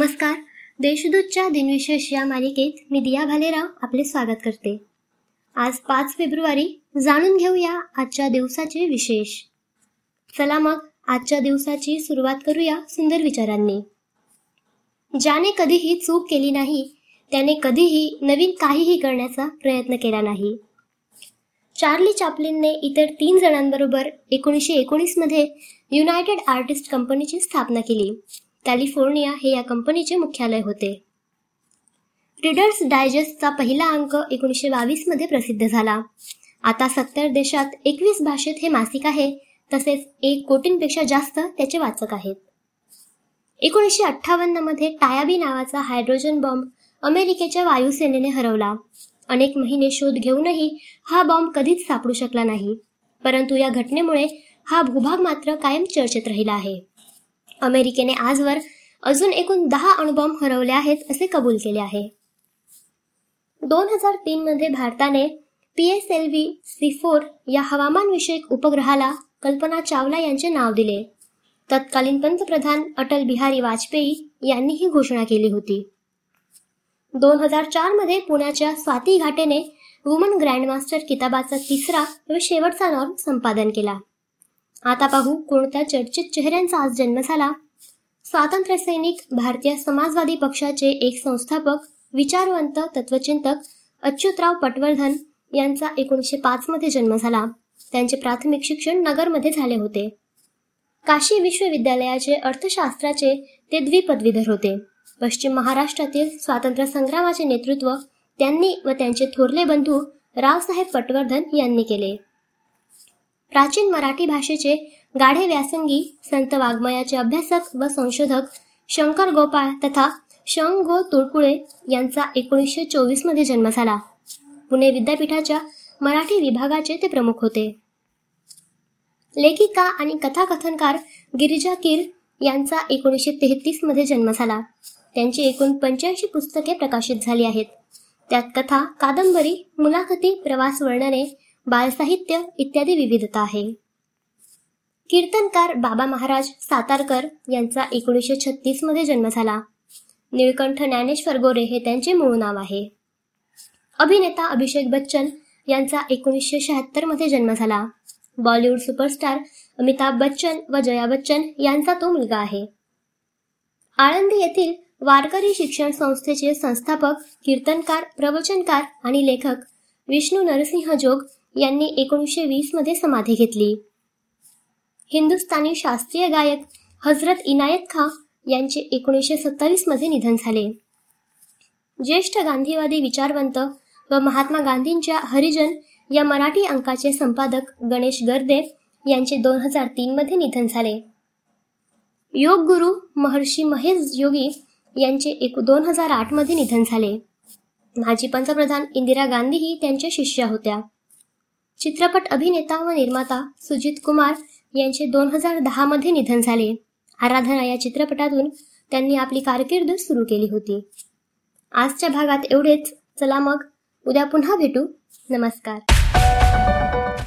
नमस्कार. देशदूतच्या दिनविशेष या मालिकेत मी दिया भालेराव आपले स्वागत करते. आज पाच फेब्रुवारी जाणून घेऊया आजच्या दिवसाचे विशेष. चला मग आजच्या दिवसाची सुरुवात करूया सुंदर विचारांनी. ज्याने कधीही चूक केली नाही त्याने कधीही नवीन काहीही करण्याचा प्रयत्न केला नाही. चार्ली चॅपलिनने इतर तीन जणांबरोबर एकोणीसशे एकोणीसमध्ये युनायटेड आर्टिस्ट कंपनीची स्थापना केली. कॅलिफोर्निया हे या कंपनीचे मुख्यालय होते. रिडर्स डायजेस्टचा पहिला अंक एकोणीसशे बावीसमध्ये प्रसिद्ध झाला. आता सत्तर देशात एकवीस भाषेत हे मासिक आहे तसेच एक कोटींपेक्षा जास्त त्याचे वाचक आहेत. एकोणीसशे अठ्ठावन्नमध्ये टायाबी नावाचा हायड्रोजन बॉम्ब अमेरिकेच्या वायुसेनेने हरवला. अनेक महिने शोध घेऊनही हा बॉम्ब कधीच सापडू शकला नाही परंतु या घटनेमुळे हा भूभाग मात्र कायम चर्चेत राहिला आहे. अमेरिकेने आजवर अजून एकूण दहा अणुबॉम्ब हरवले आहेत असे कबूल केले आहे. दोन हजार तीन मध्ये भारताने P S L V C four या हवामानविषयक उपग्रहाला कल्पना चावला यांचे नाव दिले. तत्कालीन पंतप्रधान अटल बिहारी वाजपेयी यांनी ही घोषणा केली होती. दोन हजार चारमध्ये पुण्याच्या स्वाती घाटेने वुमन ग्रँडमास्टर किताबाचा तिसरा व शेवटचा नॉर्म संपादन केला. आता पाहू कोणत्या चर्चित चेहऱ्यांचा आज जन्म झाला. स्वातंत्र्य सैनिक भारतीय समाजवादी पक्षाचे एक संस्थापक विचारवंत तत्वचिंतक अच्युतराव पटवर्धन यांचा एकोणीसशे पाच मध्ये जन्म झाला. त्यांचे प्राथमिक शिक्षण नगरमध्ये झाले होते. काशी विश्वविद्यालयाचे अर्थशास्त्राचे ते द्विपदवीधर होते. पश्चिम महाराष्ट्रातील स्वातंत्र्य संग्रामाचे नेतृत्व त्यांनी व त्यांचे थोरले बंधू रावसाहेब पटवर्धन यांनी केले. प्राचीन मराठी भाषेचे गाढे व्यासंगी संत वाङ्मयाचे अभ्यासक व संशोधक शंकर गोपाळ तथा शंग गो तुळपुळे यांचा एकोणीसशे चोवीसमध्ये जन्म झाला. पुणे विद्यापीठाच्या मराठी विभागाचे ते प्रमुख होते. लेखिका आणि कथाकथनकार गिरिजा किर यांचा एकोणीसशे तेहतीसमध्ये जन्म झाला. त्यांची एकूण पंच्याऐंशी पुस्तके प्रकाशित झाली आहेत. त्यात कथा कादंबरी मुलाखती प्रवास वर्णने बालसाहित्य इत्यादी विविधता आहे. कीर्तनकार बाबा महाराज सातारकर यांचा एकोणीसशे छत्तीसमध्ये जन्म झाला. निळकंठ ज्ञानेश्वर गोरे हे त्यांचे मूळ नाव आहे. अभिनेता अभिषेक बच्चन यांचा एकोणीसशे शहात्तरमध्ये जन्म झाला. बॉलिवूड सुपरस्टार अमिताभ बच्चन व जया बच्चन यांचा तो मुलगा आहे. आळंदी येथील वारकरी शिक्षण संस्थेचे संस्थापक कीर्तनकार प्रवचनकार आणि लेखक विष्णू नरसिंह जोग यांनी एकोणीसशे वीसमध्ये समाधी घेतली. हिंदुस्थानी शास्त्रीय गायक हजरत इनायत खां यांचे एकोणीसशे सत्तावीसमध्ये निधन झाले. ज्येष्ठ गांधीवादी विचारवंत व महात्मा गांधींच्या हरिजन या मराठी अंकाचे संपादक गणेश गर्दे यांचे दोन हजार तीनमध्ये निधन झाले. योग गुरु महर्षी महेश योगी यांचे एक दोन हजार आठमध्ये निधन झाले. माजी पंतप्रधान इंदिरा गांधीही त्यांच्या शिष्या होत्या. चित्रपट अभिनेता व निर्माता सुजित कुमार यांचे दोन हजार दहामध्ये निधन झाले. आराधना या चित्रपटातून त्यांनी आपली कारकीर्द सुरू केली होती. आजच्या भागात एवढेच. चला मग उद्या पुन्हा भेटू. नमस्कार.